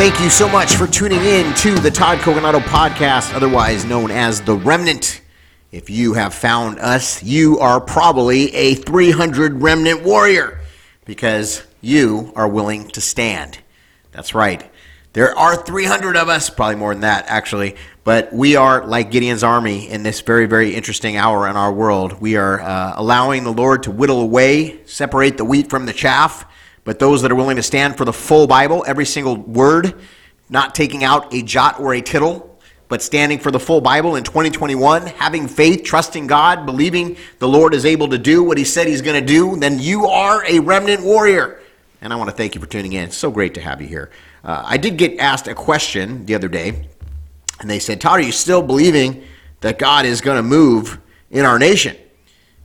Thank you so much for tuning in to the Todd Coconato podcast, otherwise known as The Remnant. If you have found us, you are probably a 300 remnant warrior because you are willing to stand. That's right. There are 300 of us, probably more than that, actually, but we are like Gideon's army in this very, very interesting hour in our world. We are uh, allowing the Lord to whittle away, separate the wheat from the chaff, but those that are willing to stand for the full Bible, every single word, not taking out a jot or a tittle, but standing for the full Bible in 2021, having faith, trusting God, believing the Lord is able to do what He said He's going to do, then you are a remnant warrior. And I want to thank you for tuning in. It's so great to have you here. Uh, I did get asked a question the other day, and they said, Todd, are you still believing that God is going to move in our nation?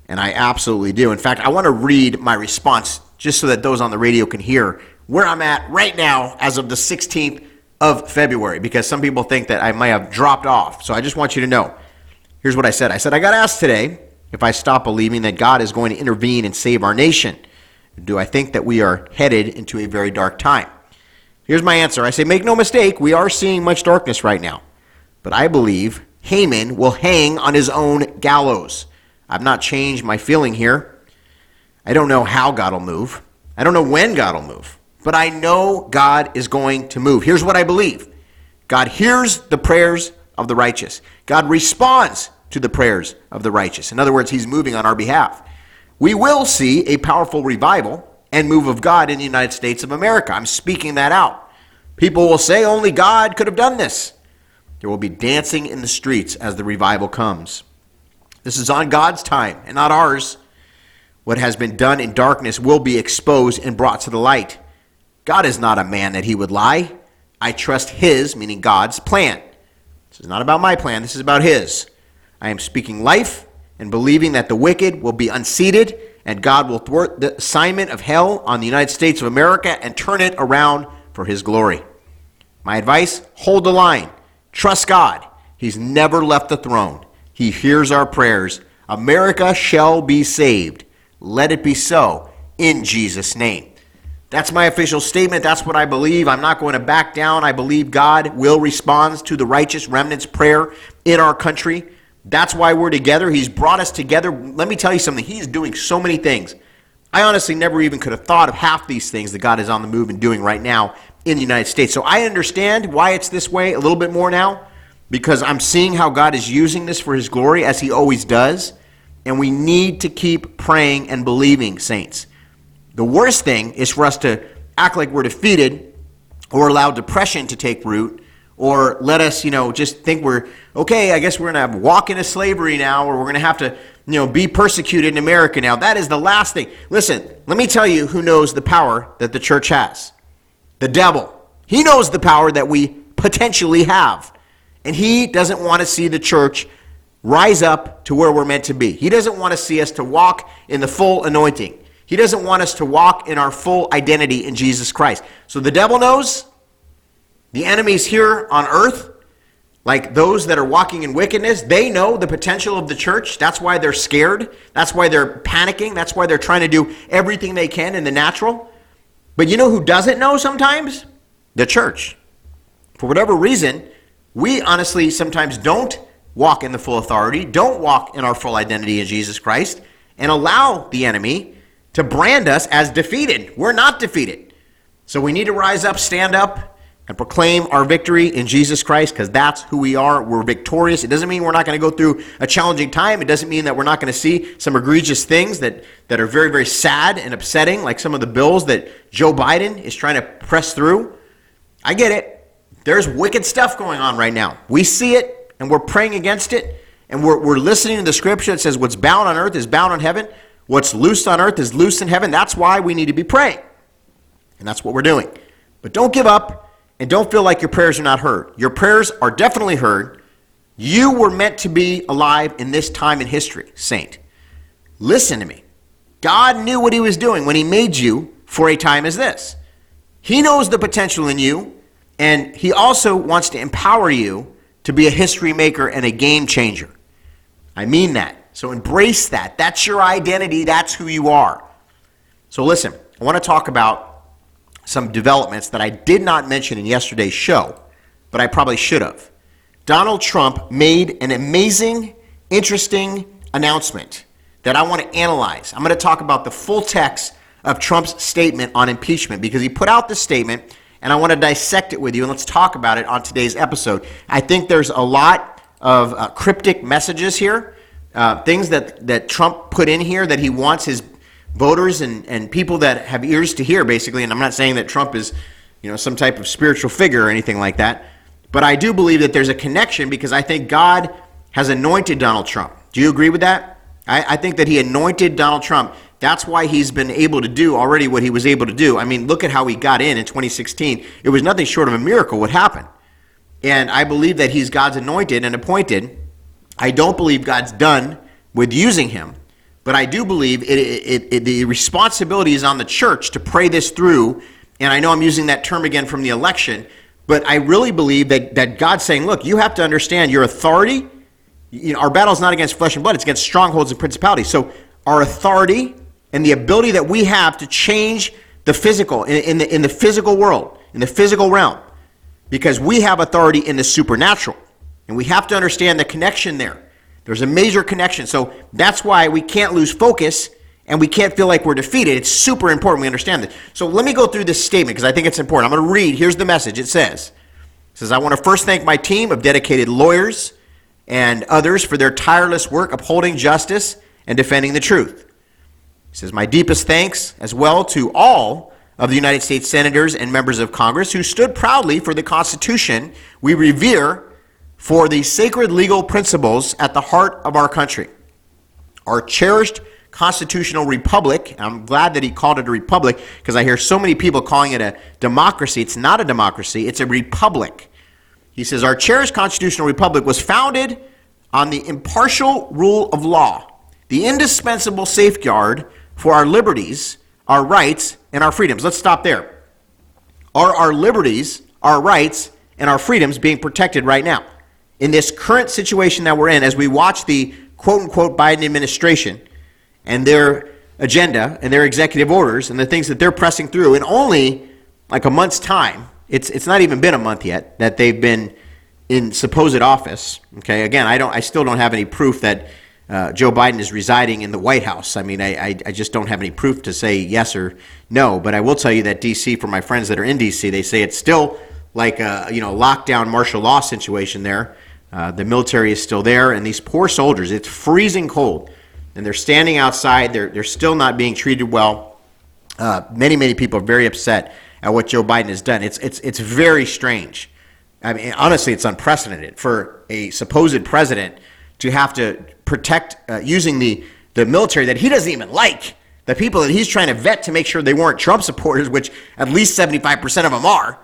And I absolutely do. In fact, I want to read my response just so that those on the radio can hear where I'm at right now as of the 16th of February, because some people think that I might have dropped off. So I just want you to know. Here's what I said I said, I got asked today if I stop believing that God is going to intervene and save our nation. Do I think that we are headed into a very dark time? Here's my answer I say, make no mistake, we are seeing much darkness right now. But I believe Haman will hang on his own gallows. I've not changed my feeling here. I don't know how God will move. I don't know when God will move. But I know God is going to move. Here's what I believe God hears the prayers of the righteous, God responds to the prayers of the righteous. In other words, He's moving on our behalf. We will see a powerful revival and move of God in the United States of America. I'm speaking that out. People will say only God could have done this. There will be dancing in the streets as the revival comes. This is on God's time and not ours. What has been done in darkness will be exposed and brought to the light. God is not a man that he would lie. I trust his, meaning God's, plan. This is not about my plan, this is about his. I am speaking life and believing that the wicked will be unseated and God will thwart the assignment of hell on the United States of America and turn it around for his glory. My advice hold the line. Trust God. He's never left the throne. He hears our prayers. America shall be saved. Let it be so in Jesus' name. That's my official statement. That's what I believe. I'm not going to back down. I believe God will respond to the righteous remnant's prayer in our country. That's why we're together. He's brought us together. Let me tell you something. He's doing so many things. I honestly never even could have thought of half these things that God is on the move and doing right now in the United States. So I understand why it's this way a little bit more now because I'm seeing how God is using this for his glory as he always does. And we need to keep praying and believing, saints. The worst thing is for us to act like we're defeated or allow depression to take root or let us, you know, just think we're okay. I guess we're going to walk into slavery now, or we're going to have to, you know, be persecuted in America now. That is the last thing. Listen, let me tell you who knows the power that the church has the devil. He knows the power that we potentially have. And he doesn't want to see the church rise up to where we're meant to be. He doesn't want to see us to walk in the full anointing. He doesn't want us to walk in our full identity in Jesus Christ. So the devil knows, the enemies here on earth, like those that are walking in wickedness, they know the potential of the church. That's why they're scared. That's why they're panicking. That's why they're trying to do everything they can in the natural. But you know who doesn't know sometimes? The church. For whatever reason, we honestly sometimes don't walk in the full authority, don't walk in our full identity in Jesus Christ, and allow the enemy to brand us as defeated. We're not defeated. So we need to rise up, stand up, and proclaim our victory in Jesus Christ because that's who we are. We're victorious. It doesn't mean we're not going to go through a challenging time. It doesn't mean that we're not going to see some egregious things that, that are very, very sad and upsetting, like some of the bills that Joe Biden is trying to press through. I get it. There's wicked stuff going on right now. We see it and we're praying against it. And we're, we're listening to the scripture that says, What's bound on earth is bound on heaven. What's loosed on earth is loosed in heaven. That's why we need to be praying. And that's what we're doing. But don't give up and don't feel like your prayers are not heard. Your prayers are definitely heard. You were meant to be alive in this time in history, saint. Listen to me. God knew what he was doing when he made you for a time as this. He knows the potential in you, and he also wants to empower you to be a history maker and a game changer. I mean that. So embrace that. That's your identity, that's who you are. So listen, I want to talk about some developments that I did not mention in yesterday's show, but I probably should have. Donald Trump made an amazing, interesting announcement that I want to analyze. I'm going to talk about the full text of Trump's statement on impeachment because he put out this statement and I want to dissect it with you and let's talk about it on today's episode. I think there's a lot of uh, cryptic messages here, uh, things that, that Trump put in here that he wants his voters and, and people that have ears to hear, basically. And I'm not saying that Trump is, you know, some type of spiritual figure or anything like that, but I do believe that there's a connection because I think God has anointed Donald Trump. Do you agree with that? I, I think that he anointed Donald Trump. That's why he's been able to do already what he was able to do. I mean, look at how he got in in 2016. It was nothing short of a miracle what happened. And I believe that he's God's anointed and appointed. I don't believe God's done with using him. But I do believe it, it, it, the responsibility is on the church to pray this through. And I know I'm using that term again from the election, but I really believe that, that God's saying, look, you have to understand your authority. You know, our battle is not against flesh and blood, it's against strongholds and principalities. So our authority and the ability that we have to change the physical, in, in, the, in the physical world, in the physical realm, because we have authority in the supernatural. And we have to understand the connection there. There's a major connection. So that's why we can't lose focus and we can't feel like we're defeated. It's super important we understand this. So let me go through this statement because I think it's important. I'm going to read. Here's the message. It says, it says, I want to first thank my team of dedicated lawyers and others for their tireless work upholding justice and defending the truth. He says, My deepest thanks as well to all of the United States senators and members of Congress who stood proudly for the Constitution we revere for the sacred legal principles at the heart of our country. Our cherished constitutional republic, I'm glad that he called it a republic because I hear so many people calling it a democracy. It's not a democracy, it's a republic. He says, Our cherished constitutional republic was founded on the impartial rule of law, the indispensable safeguard for our liberties, our rights, and our freedoms. Let's stop there. Are our liberties, our rights, and our freedoms being protected right now? In this current situation that we're in, as we watch the quote unquote Biden administration and their agenda and their executive orders and the things that they're pressing through in only like a month's time, it's, it's not even been a month yet that they've been in supposed office. Okay, again, I don't, I still don't have any proof that uh, Joe Biden is residing in the White House. I mean, I, I, I, just don't have any proof to say yes or no. But I will tell you that D.C. for my friends that are in D.C., they say it's still like a you know lockdown martial law situation there. Uh, the military is still there, and these poor soldiers, it's freezing cold, and they're standing outside. They're they're still not being treated well. Uh, many many people are very upset at what Joe Biden has done. It's it's it's very strange. I mean, honestly, it's unprecedented for a supposed president to have to protect uh, using the, the military that he doesn't even like, the people that he's trying to vet to make sure they weren't Trump supporters, which at least 75% of them are.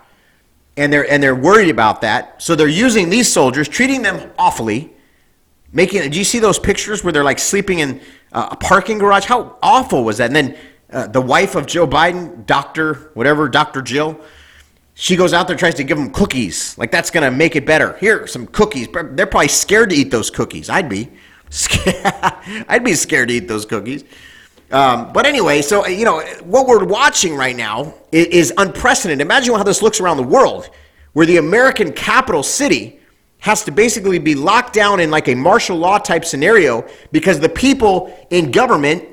And they're, and they're worried about that. So they're using these soldiers, treating them awfully. Making, do you see those pictures where they're like sleeping in uh, a parking garage? How awful was that? And then uh, the wife of Joe Biden, Dr. whatever, Dr. Jill, she goes out there tries to give them cookies. Like that's going to make it better. Here, some cookies. They're probably scared to eat those cookies. I'd be. I'd be scared to eat those cookies. Um, but anyway, so you know what we're watching right now is, is unprecedented. Imagine how this looks around the world, where the American capital city has to basically be locked down in like a martial law type scenario because the people in government,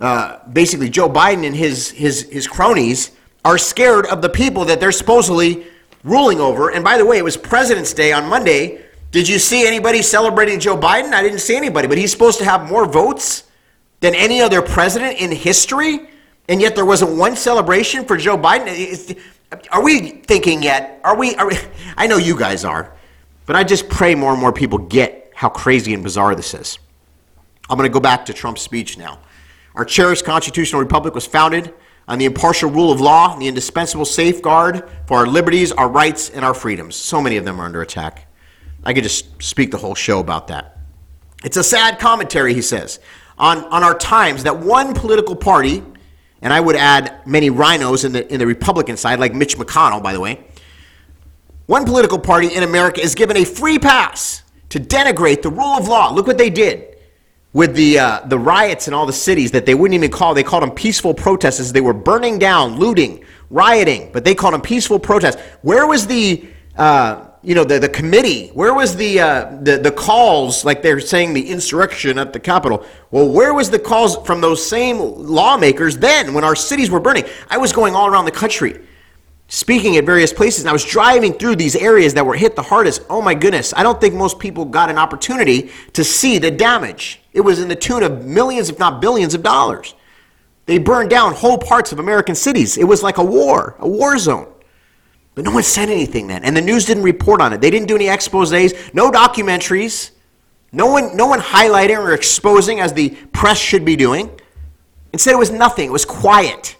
uh, basically Joe Biden and his his his cronies, are scared of the people that they're supposedly ruling over. And by the way, it was President's Day on Monday. Did you see anybody celebrating Joe Biden? I didn't see anybody, but he's supposed to have more votes than any other president in history, and yet there wasn't one celebration for Joe Biden. Are we thinking yet? Are we, are we? I know you guys are, but I just pray more and more people get how crazy and bizarre this is. I'm going to go back to Trump's speech now. Our cherished constitutional republic was founded on the impartial rule of law, the indispensable safeguard for our liberties, our rights, and our freedoms. So many of them are under attack. I could just speak the whole show about that. It's a sad commentary, he says, on, on our times that one political party, and I would add many RINOs in the, in the Republican side, like Mitch McConnell, by the way, one political party in America is given a free pass to denigrate the rule of law. Look what they did with the uh, the riots in all the cities that they wouldn't even call they called them peaceful protests they were burning down looting rioting but they called them peaceful protests where was the uh, you know the, the committee where was the, uh, the the calls like they're saying the insurrection at the capitol well where was the calls from those same lawmakers then when our cities were burning i was going all around the country speaking at various places and I was driving through these areas that were hit the hardest. Oh my goodness, I don't think most people got an opportunity to see the damage. It was in the tune of millions, if not billions of dollars. They burned down whole parts of American cities. It was like a war, a war zone. But no one said anything then. And the news didn't report on it. They didn't do any exposés, no documentaries. No one, no one highlighting or exposing as the press should be doing. Instead, it was nothing. It was quiet.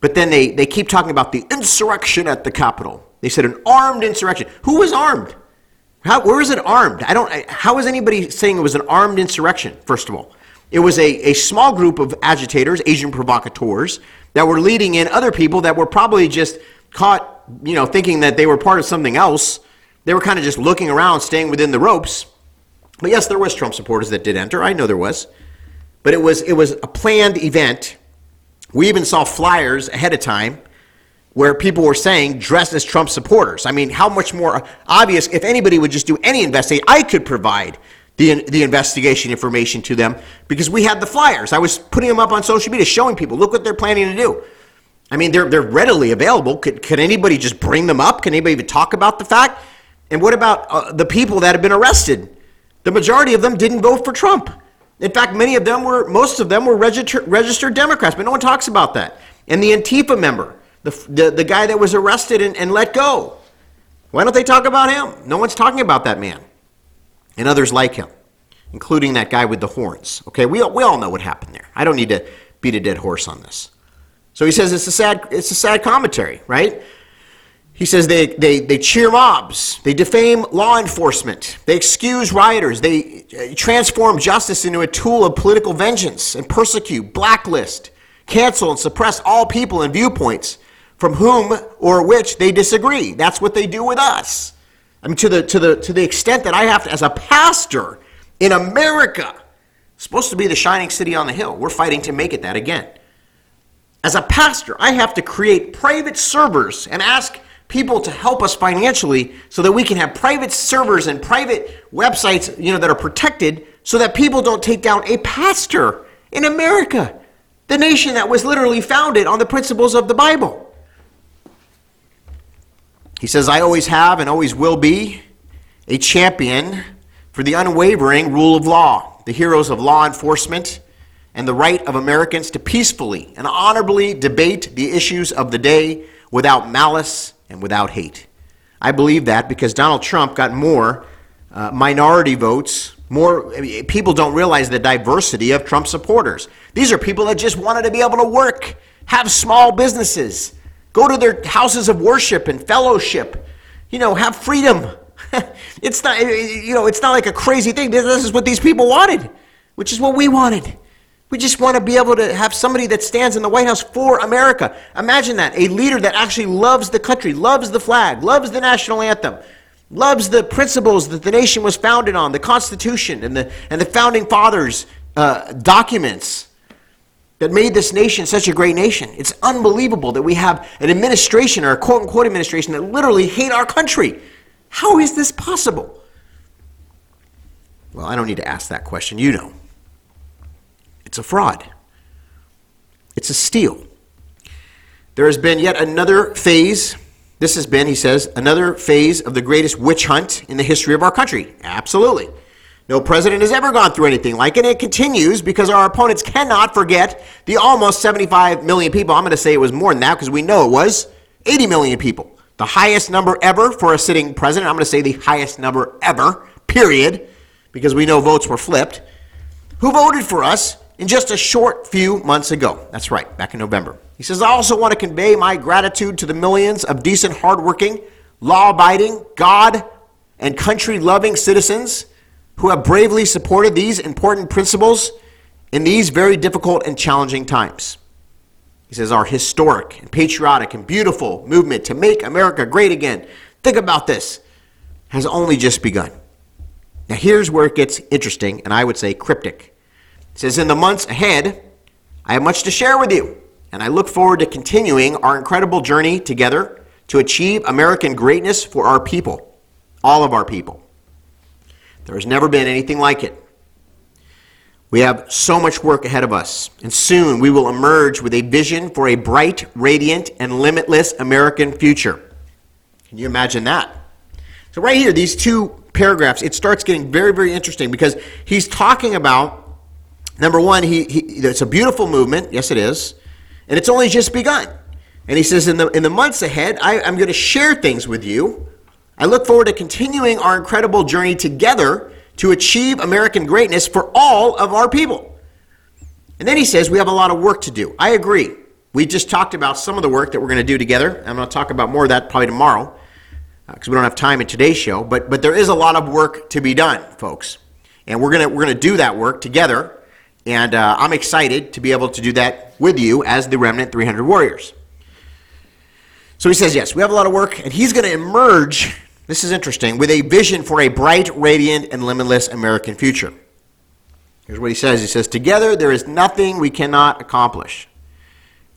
But then they, they keep talking about the insurrection at the Capitol. They said an armed insurrection. Who was armed? How, where is it armed? I don't. How is anybody saying it was an armed insurrection? First of all, it was a, a small group of agitators, agent provocateurs, that were leading in other people that were probably just caught, you know, thinking that they were part of something else. They were kind of just looking around, staying within the ropes. But yes, there was Trump supporters that did enter. I know there was, but it was it was a planned event we even saw flyers ahead of time where people were saying dress as Trump supporters. I mean, how much more uh, obvious if anybody would just do any investigation? I could provide the, the investigation information to them because we had the flyers. I was putting them up on social media, showing people, look what they're planning to do. I mean, they're, they're readily available. Could, could anybody just bring them up? Can anybody even talk about the fact? And what about uh, the people that have been arrested? The majority of them didn't vote for Trump. In fact, many of them were, most of them were register, registered Democrats, but no one talks about that. And the Antifa member, the, the, the guy that was arrested and, and let go, why don't they talk about him? No one's talking about that man and others like him, including that guy with the horns. Okay, we, we all know what happened there. I don't need to beat a dead horse on this. So he says it's a sad, it's a sad commentary, right? He says they, they, they cheer mobs, they defame law enforcement, they excuse rioters, they uh, transform justice into a tool of political vengeance and persecute, blacklist, cancel, and suppress all people and viewpoints from whom or which they disagree. That's what they do with us. I mean, to the, to the, to the extent that I have to, as a pastor in America, supposed to be the shining city on the hill, we're fighting to make it that again. As a pastor, I have to create private servers and ask people to help us financially so that we can have private servers and private websites, you know, that are protected so that people don't take down a pastor in America, the nation that was literally founded on the principles of the Bible. He says, I always have and always will be a champion for the unwavering rule of law, the heroes of law enforcement, and the right of Americans to peacefully and honorably debate the issues of the day without malice and without hate. I believe that because Donald Trump got more uh, minority votes. More people don't realize the diversity of Trump supporters. These are people that just wanted to be able to work, have small businesses, go to their houses of worship and fellowship, you know, have freedom. it's not you know, it's not like a crazy thing. This is what these people wanted, which is what we wanted. We just want to be able to have somebody that stands in the White House for America. Imagine that. A leader that actually loves the country, loves the flag, loves the national anthem, loves the principles that the nation was founded on, the Constitution and the, and the founding fathers' uh, documents that made this nation such a great nation. It's unbelievable that we have an administration or a quote unquote administration that literally hate our country. How is this possible? Well, I don't need to ask that question. You know. It's a fraud. It's a steal. There has been yet another phase. This has been, he says, another phase of the greatest witch hunt in the history of our country. Absolutely. No president has ever gone through anything like it. And It continues because our opponents cannot forget the almost 75 million people. I'm going to say it was more than that because we know it was 80 million people. The highest number ever for a sitting president. I'm going to say the highest number ever, period, because we know votes were flipped. Who voted for us in just a short few months ago. That's right, back in November. He says, I also want to convey my gratitude to the millions of decent, hardworking, law abiding, God and country loving citizens who have bravely supported these important principles in these very difficult and challenging times. He says, Our historic and patriotic and beautiful movement to make America great again, think about this, has only just begun. Now, here's where it gets interesting and I would say cryptic. It says, In the months ahead, I have much to share with you, and I look forward to continuing our incredible journey together to achieve American greatness for our people, all of our people. There has never been anything like it. We have so much work ahead of us, and soon we will emerge with a vision for a bright, radiant, and limitless American future. Can you imagine that? So, right here, these two paragraphs, it starts getting very, very interesting because he's talking about number one, he, he, it's a beautiful movement. Yes, it is. And it's only just begun. And he says, in the, in the months ahead, I, I'm going to share things with you. I look forward to continuing our incredible journey together to achieve American greatness for all of our people. And then he says, We have a lot of work to do. I agree. We just talked about some of the work that we're going to do together. I'm going to talk about more of that probably tomorrow because uh, we don't have time in today's show. But, but there is a lot of work to be done, folks. And we're going to, we're going to do that work together. And uh, I'm excited to be able to do that with you as the Remnant 300 Warriors. So he says, Yes, we have a lot of work, and he's going to emerge this is interesting, with a vision for a bright, radiant, and limitless American future. Here's what he says He says, Together there is nothing we cannot accomplish.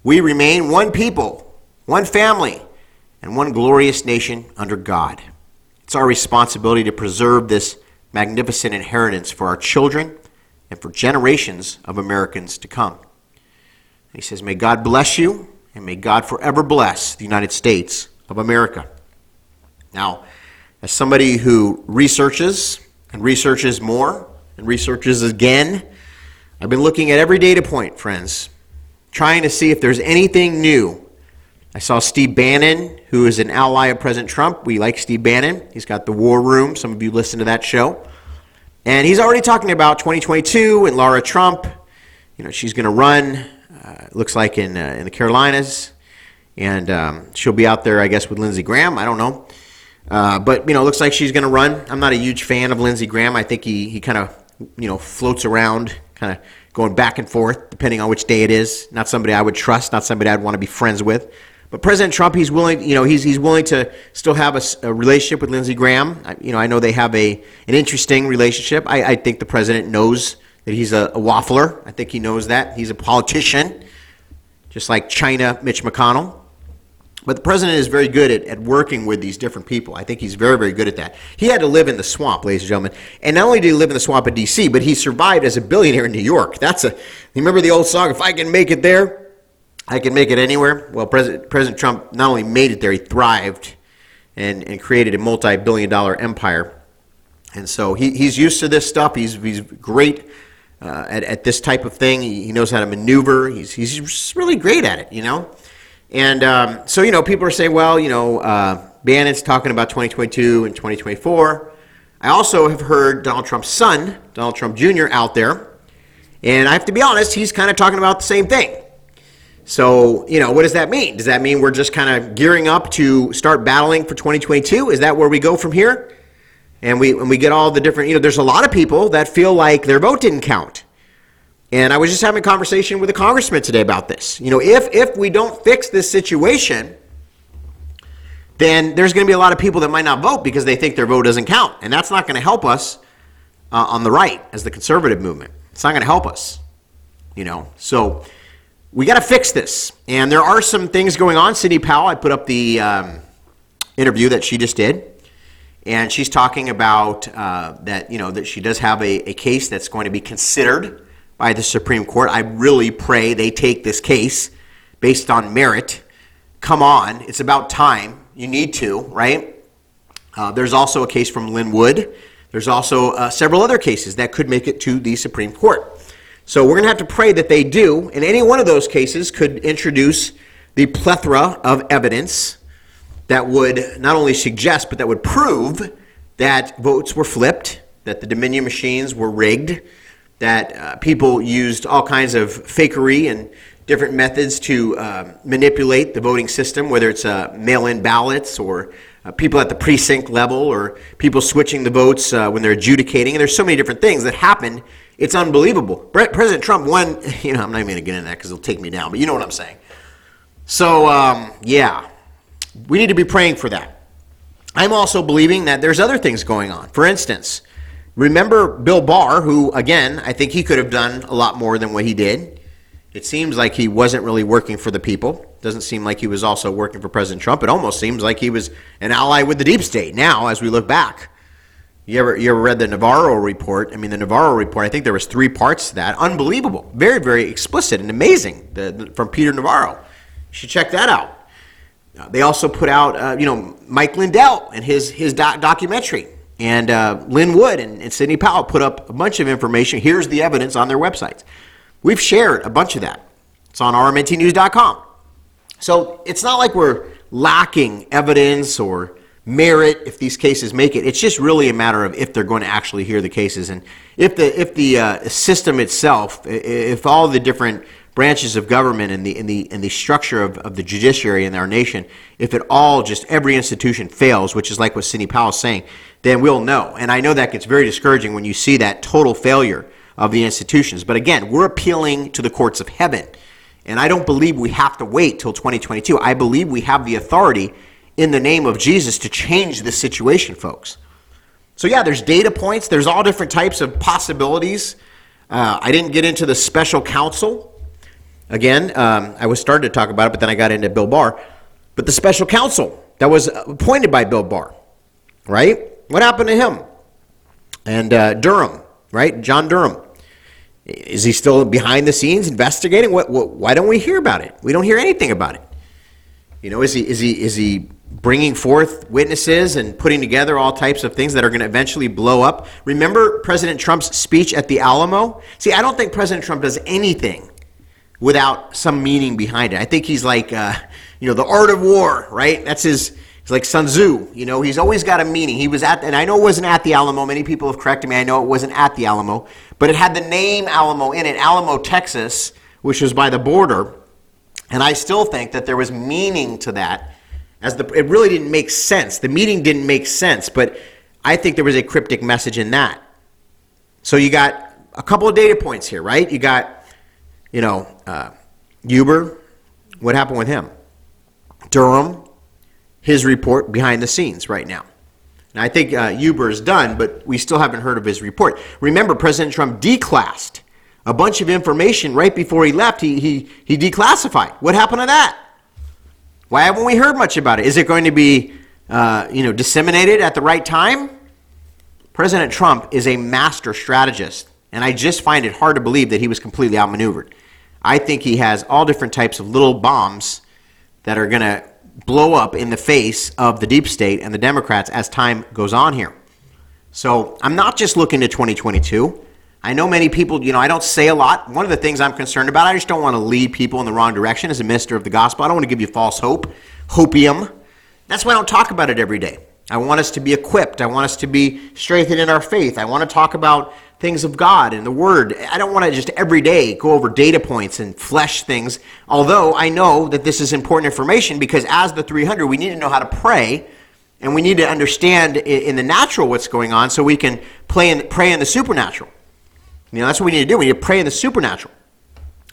We remain one people, one family, and one glorious nation under God. It's our responsibility to preserve this magnificent inheritance for our children and for generations of Americans to come. He says, May God bless you, and may God forever bless the United States of America. Now, as somebody who researches and researches more and researches again, I've been looking at every data point, friends, trying to see if there's anything new. I saw Steve Bannon, who is an ally of President Trump. We like Steve Bannon. He's got the War Room. Some of you listen to that show. And he's already talking about 2022 and Laura Trump. You know, she's going to run, uh, looks like in, uh, in the Carolinas. And um, she'll be out there, I guess, with Lindsey Graham. I don't know. Uh, but you know, looks like she's going to run. I'm not a huge fan of Lindsey Graham. I think he he kind of you know floats around, kind of going back and forth depending on which day it is. Not somebody I would trust. Not somebody I'd want to be friends with. But President Trump, he's willing, you know, he's, he's willing to still have a, a relationship with Lindsey Graham. I, you know, I know they have a an interesting relationship. I, I think the president knows that he's a, a waffler. I think he knows that he's a politician, just like China Mitch McConnell. But the president is very good at, at working with these different people. I think he's very, very good at that. He had to live in the swamp, ladies and gentlemen. And not only did he live in the swamp in D.C., but he survived as a billionaire in New York. That's a, remember the old song, If I Can Make It There, I Can Make It Anywhere? Well, President, President Trump not only made it there, he thrived and, and created a multi billion dollar empire. And so he, he's used to this stuff. He's, he's great uh, at, at this type of thing. He, he knows how to maneuver. He's, he's really great at it, you know? And um, so, you know, people are saying, well, you know, uh, Bannon's talking about 2022 and 2024. I also have heard Donald Trump's son, Donald Trump Jr., out there. And I have to be honest, he's kind of talking about the same thing. So, you know, what does that mean? Does that mean we're just kind of gearing up to start battling for 2022? Is that where we go from here? And we, and we get all the different, you know, there's a lot of people that feel like their vote didn't count. And I was just having a conversation with a congressman today about this. You know, if if we don't fix this situation, then there's going to be a lot of people that might not vote because they think their vote doesn't count, and that's not going to help us uh, on the right as the conservative movement. It's not going to help us. You know, so we got to fix this, and there are some things going on. Sidney Powell, I put up the um, interview that she just did and she's talking about uh, that you know that she does have a, a, case that's going to be considered by the Supreme Court. I really pray they take this case based on merit. Come on, it's about time. You need to, right? Uh, there's also a case from Lin Wood. There's also uh, several other cases that could make it to the Supreme Court. So we're going to have to pray that they do, and any one of those cases could introduce the plethora of evidence that would not only suggest, but that would prove that votes were flipped, that the Dominion machines were rigged, that uh, people used all kinds of fakery and different methods to uh, manipulate the voting system, whether it's uh, mail in ballots or uh, people at the precinct level or people switching the votes uh, when they're adjudicating. And there's so many different things that happen. It's unbelievable. President Trump won, you know, I'm not even going to get into that because it'll take me down, but you know what I'm saying. So, um, yeah, we need to be praying for that. I'm also believing that there's other things going on. For instance, Remember Bill Barr, who, again, I think he could have done a lot more than what he did. It seems like he wasn't really working for the people. Doesn't seem like he was also working for President Trump. It almost seems like he was an ally with the deep state now as we look back. You ever, you ever read the Navarro report? I mean, the Navarro report, I think there was three parts to that. Unbelievable. Very, very explicit and amazing the, the, from Peter Navarro. You should check that out. Uh, they also put out, uh, you know, Mike Lindell and his, his doc- documentary. And uh, Lin Wood and, and Sidney Powell put up a bunch of information. Here's the evidence on their websites. We've shared a bunch of that. It's on rmntnews.com. So it's not like we're lacking evidence or merit if these cases make it. It's just really a matter of if they're going to actually hear the cases and if the if the uh, system itself, if all the different branches of government and the in the in the structure of, of the judiciary in our nation, if it all just every institution fails, which is like what Sidney Powell is saying, then we'll know. And I know that gets very discouraging when you see that total failure of the institutions. But again, we're appealing to the courts of heaven. And I don't believe we have to wait till 2022. I believe we have the authority in the name of Jesus to change this situation, folks. So, yeah, there's data points, there's all different types of possibilities. Uh, I didn't get into the special counsel. Again, um, I was starting to talk about it, but then I got into Bill Barr. But the special counsel that was appointed by Bill Barr, right? What happened to him? And uh, Durham, right? John Durham. Is he still behind the scenes investigating? What, what, why don't we hear about it? We don't hear anything about it. You know, is he is he is he bringing forth witnesses and putting together all types of things that are going to eventually blow up? Remember President Trump's speech at the Alamo? See, I don't think President Trump does anything without some meaning behind it. I think he's like, uh, you know, the art of war, right? That's his it's like Sun Tzu, you know, he's always got a meaning. He was at, and I know it wasn't at the Alamo. Many people have corrected me. I know it wasn't at the Alamo, but it had the name Alamo in it, Alamo, Texas, which was by the border. And I still think that there was meaning to that. As the, it really didn't make sense. The meeting didn't make sense, but I think there was a cryptic message in that. So you got a couple of data points here, right? You got, you know, uh, Huber. What happened with him? Durham his report behind the scenes right now. Now, I think uh, Huber is done, but we still haven't heard of his report. Remember, President Trump declassed a bunch of information right before he left. He, he, he declassified. What happened to that? Why haven't we heard much about it? Is it going to be uh, you know, disseminated at the right time? President Trump is a master strategist, and I just find it hard to believe that he was completely outmaneuvered. I think he has all different types of little bombs that are going to blow up in the face of the deep state and the Democrats as time goes on here. So I'm not just looking to 2022. I know many people, you know, I don't say a lot. One of the things I'm concerned about, I just don't want to lead people in the wrong direction as a minister of the gospel. I don't want to give you false hope, hopium. That's why I don't talk about it every day. I want us to be equipped. I want us to be strengthened in our faith. I want to talk about things of God and the Word. I don't want to just every day go over data points and flesh things, although I know that this is important information because as the 300, we need to know how to pray and we need to understand in the natural what's going on so we can play in, pray in the supernatural. You know, that's what we need to do. We need to pray in the supernatural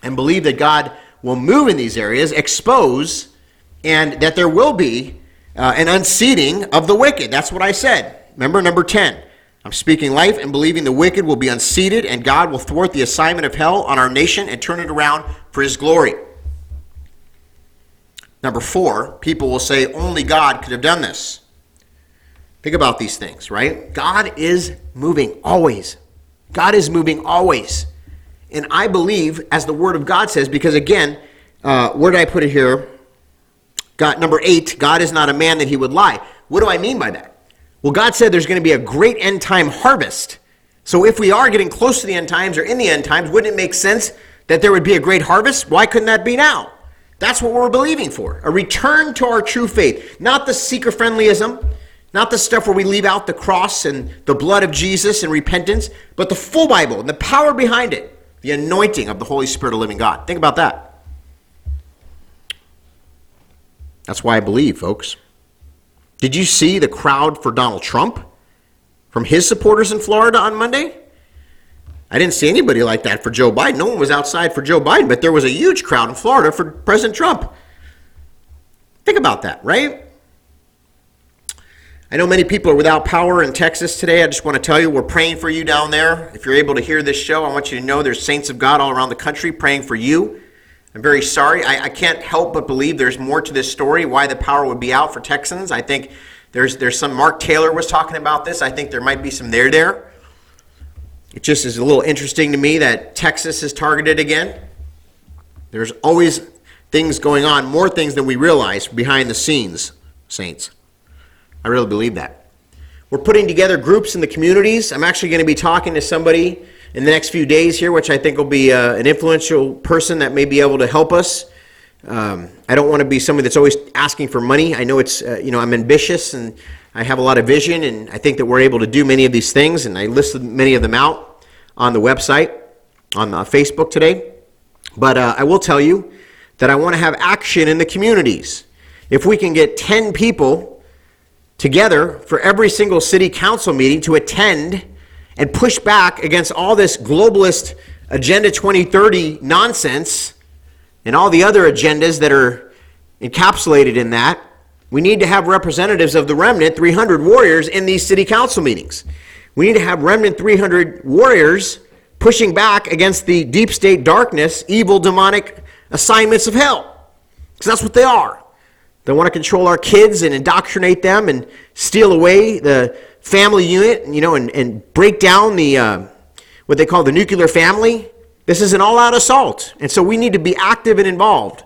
and believe that God will move in these areas, expose, and that there will be uh, an unseating of the wicked. That's what I said. Remember number 10. I'm speaking life and believing the wicked will be unseated and God will thwart the assignment of hell on our nation and turn it around for his glory. Number four, people will say only God could have done this. Think about these things, right? God is moving always. God is moving always. And I believe, as the Word of God says, because again, uh, where did I put it here? God, number eight, God is not a man that he would lie. What do I mean by that? Well, God said there's going to be a great end time harvest. So if we are getting close to the end times or in the end times, wouldn't it make sense that there would be a great harvest? Why couldn't that be now? That's what we're believing for. A return to our true faith. Not the seeker friendlyism, not the stuff where we leave out the cross and the blood of Jesus and repentance, but the full Bible and the power behind it. The anointing of the Holy Spirit of living God. Think about that. That's why I believe, folks. Did you see the crowd for Donald Trump from his supporters in Florida on Monday? I didn't see anybody like that for Joe Biden. No one was outside for Joe Biden, but there was a huge crowd in Florida for President Trump. Think about that, right? I know many people are without power in Texas today. I just want to tell you we're praying for you down there. If you're able to hear this show, I want you to know there's saints of God all around the country praying for you. I'm very sorry. I, I can't help but believe there's more to this story, why the power would be out for Texans. I think there's, there's some, Mark Taylor was talking about this. I think there might be some there there. It just is a little interesting to me that Texas is targeted again. There's always things going on, more things than we realize behind the scenes, saints. I really believe that. We're putting together groups in the communities. I'm actually going to be talking to somebody in the next few days here, which I think will be uh, an influential person that may be able to help us. Um, I don't want to be somebody that's always asking for money. I know it's, uh, you know, I'm ambitious and I have a lot of vision, and I think that we're able to do many of these things, and I listed many of them out on the website, on the Facebook today. But uh, I will tell you that I want to have action in the communities. If we can get 10 people together for every single city council meeting to attend and push back against all this globalist Agenda 2030 nonsense and all the other agendas that are encapsulated in that. We need to have representatives of the remnant 300 warriors in these city council meetings. We need to have remnant 300 warriors pushing back against the deep state darkness, evil, demonic assignments of hell. Because that's what they are. They want to control our kids and indoctrinate them and steal away the family unit, you know, and, and break down the uh, what they call the nuclear family. This is an all-out assault, and so we need to be active and involved.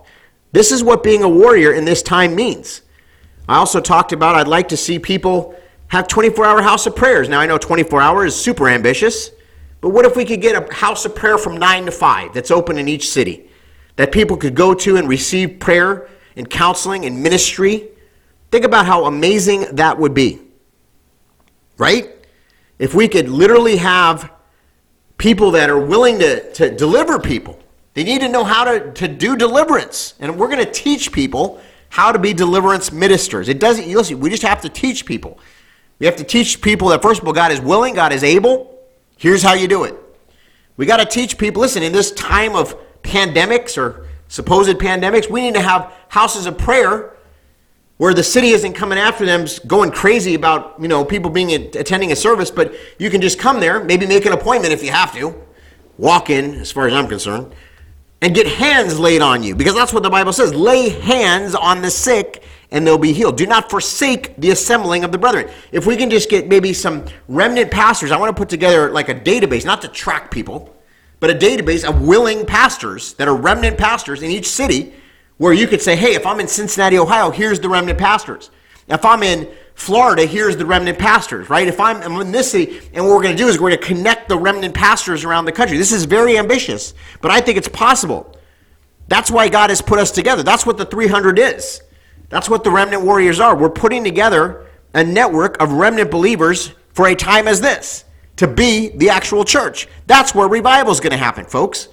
This is what being a warrior in this time means. I also talked about I'd like to see people have 24-hour house of prayers. Now I know 24 hours is super ambitious, but what if we could get a house of prayer from 9 to 5 that's open in each city that people could go to and receive prayer in counseling and ministry. Think about how amazing that would be. Right? If we could literally have people that are willing to, to deliver people. They need to know how to, to do deliverance. And we're going to teach people how to be deliverance ministers. It doesn't, listen, we just have to teach people. We have to teach people that, first of all, God is willing, God is able. Here's how you do it. We got to teach people, listen, in this time of pandemics or supposed pandemics. We need to have houses of prayer where the city isn't coming after them, going crazy about you know people being attending a service, but you can just come there, maybe make an appointment if you have to, walk in, as far as I'm concerned, and get hands laid on you because that's what the Bible says: lay hands on the sick and they'll be healed. Do not forsake the assembling of the brethren. If we can just get maybe some remnant pastors, I want to put together like a database, not to track people but a database of willing pastors that are remnant pastors in each city where you could say, hey, if I'm in Cincinnati, Ohio, here's the remnant pastors. If I'm in Florida, here's the remnant pastors, right? If I'm, I'm in this city, and what we're going to do is we're going to connect the remnant pastors around the country. This is very ambitious, but I think it's possible. That's why God has put us together. That's what the 300 is. That's what the remnant warriors are. We're putting together a network of remnant believers for a time as this to be the actual church. That's where revival is going to happen, folks.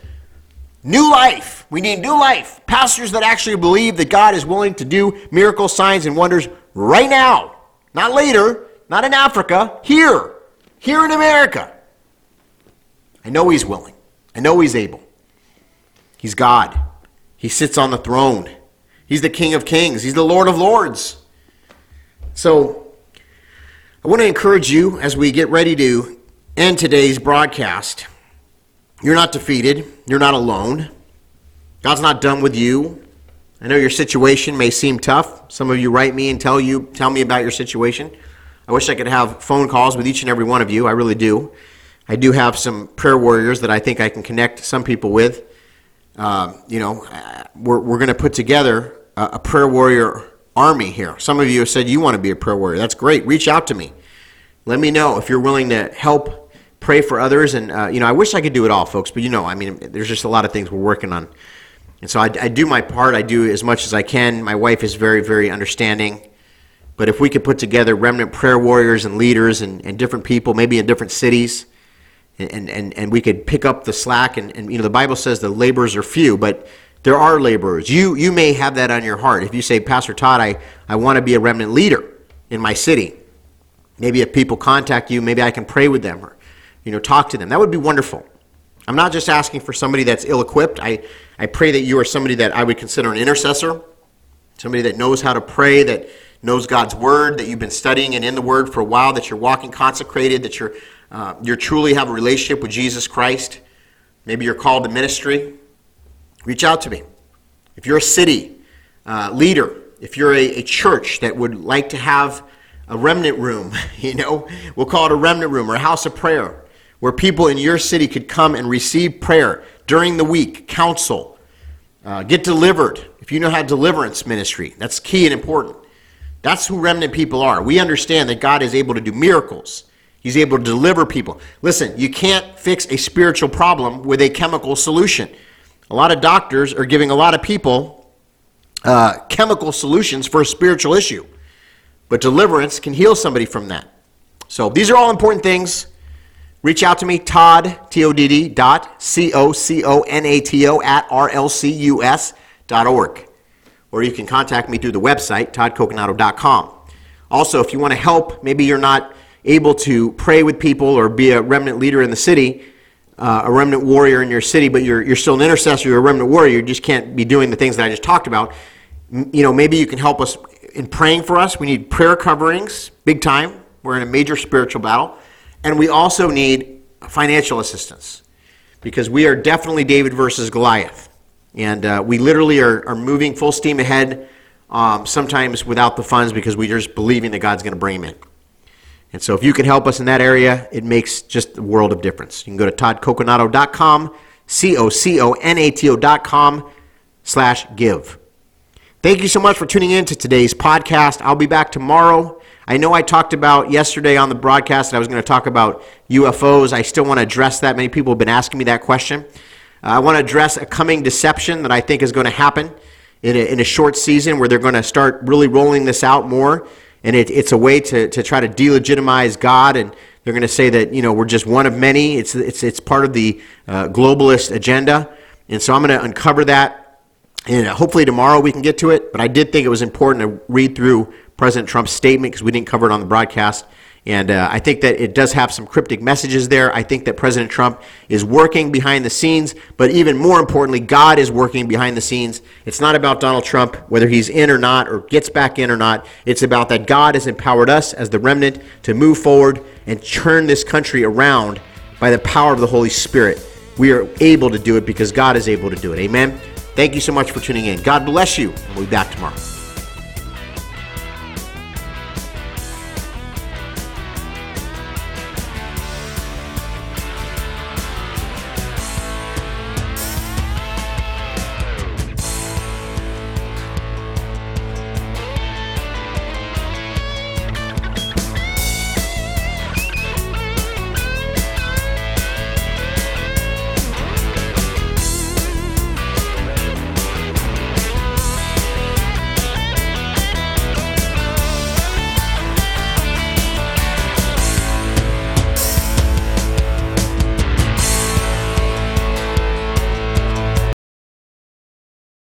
New life. We need new life. Pastors that actually believe that God is willing to do miracles, signs, and wonders right now. Not later, not in Africa, here. Here in America. I know He's willing. I know He's able. He's God. He sits on the throne. He's the King of Kings. He's the Lord of Lords. So, I want to encourage you as we get ready to and today's broadcast. You're not defeated. You're not alone. God's not done with you. I know your situation may seem tough. Some of you write me and tell you tell me about your situation. I wish I could have phone calls with each and every one of you. I really do. I do have some prayer warriors that I think I can connect some people with. Uh, you know, we're, we're going to put together a, a prayer warrior army here. Some of you have said you want to be a prayer warrior. That's great. Reach out to me. Let me know if you're willing to help pray for others. And, uh, you know, I wish I could do it all, folks, but you know, I mean, there's just a lot of things we're working on. And so I, I do my part. I do as much as I can. My wife is very, very understanding. But if we could put together remnant prayer warriors and leaders and, and different people, maybe in different cities, and, and, and we could pick up the slack. And, and, you know, the Bible says the laborers are few, but there are laborers. You, you may have that on your heart. If you say, Pastor Todd, I, I want to be a remnant leader in my city. Maybe if people contact you, maybe I can pray with them or you know, talk to them. That would be wonderful. I'm not just asking for somebody that's ill equipped. I, I pray that you are somebody that I would consider an intercessor. somebody that knows how to pray, that knows God's word, that you've been studying and in the word for a while, that you're walking consecrated, that you're, uh, you truly have a relationship with Jesus Christ. Maybe you're called to ministry. Reach out to me. If you're a city uh, leader, if you're a, a church that would like to have a remnant room, you know, we'll call it a remnant room or a house of prayer, where people in your city could come and receive prayer during the week, counsel, uh, get delivered. If you know how deliverance ministry, that's key and important. That's who remnant people are. We understand that God is able to do miracles. He's able to deliver people. Listen, you can't fix a spiritual problem with a chemical solution. A lot of doctors are giving a lot of people uh, chemical solutions for a spiritual issue. But deliverance can heal somebody from that. So these are all important things. Reach out to me, Todd, T-O-D-D, dot, C-O-C-O-N-A-T-O, at R-L-C-U-S dot org. Or you can contact me through the website, toddcoconato.com. Also, if you want to help, maybe you're not able to pray with people or be a remnant leader in the city, uh, a remnant warrior in your city, but you're, you're still an intercessor, you're a remnant warrior, you just can't be doing the things that I just talked about. You know, maybe you can help us in praying for us. We need prayer coverings, big time. We're in a major spiritual battle. And we also need financial assistance because we are definitely David versus Goliath. And uh, we literally are, are moving full steam ahead, um, sometimes without the funds because we're just believing that God's going to bring them in. And so if you can help us in that area, it makes just the world of difference. You can go to toddcoconato.com, C-O-C-O-N-A-T-O.com slash give. Thank you so much for tuning in to today's podcast. I'll be back tomorrow. I know I talked about yesterday on the broadcast that I was going to talk about UFOs. I still want to address that. Many people have been asking me that question. Uh, I want to address a coming deception that I think is going to happen in a, in a short season where they're going to start really rolling this out more and it, it's a way to, to try to delegitimize God, and they're going to say that you know we're just one of many. It's it's it's part of the uh, globalist agenda, and so I'm going to uncover that, and hopefully tomorrow we can get to it. But I did think it was important to read through President Trump's statement because we didn't cover it on the broadcast. And uh, I think that it does have some cryptic messages there. I think that President Trump is working behind the scenes, but even more importantly, God is working behind the scenes. It's not about Donald Trump, whether he's in or not, or gets back in or not. It's about that God has empowered us as the remnant to move forward and turn this country around by the power of the Holy Spirit. We are able to do it because God is able to do it. Amen. Thank you so much for tuning in. God bless you. We'll be back tomorrow.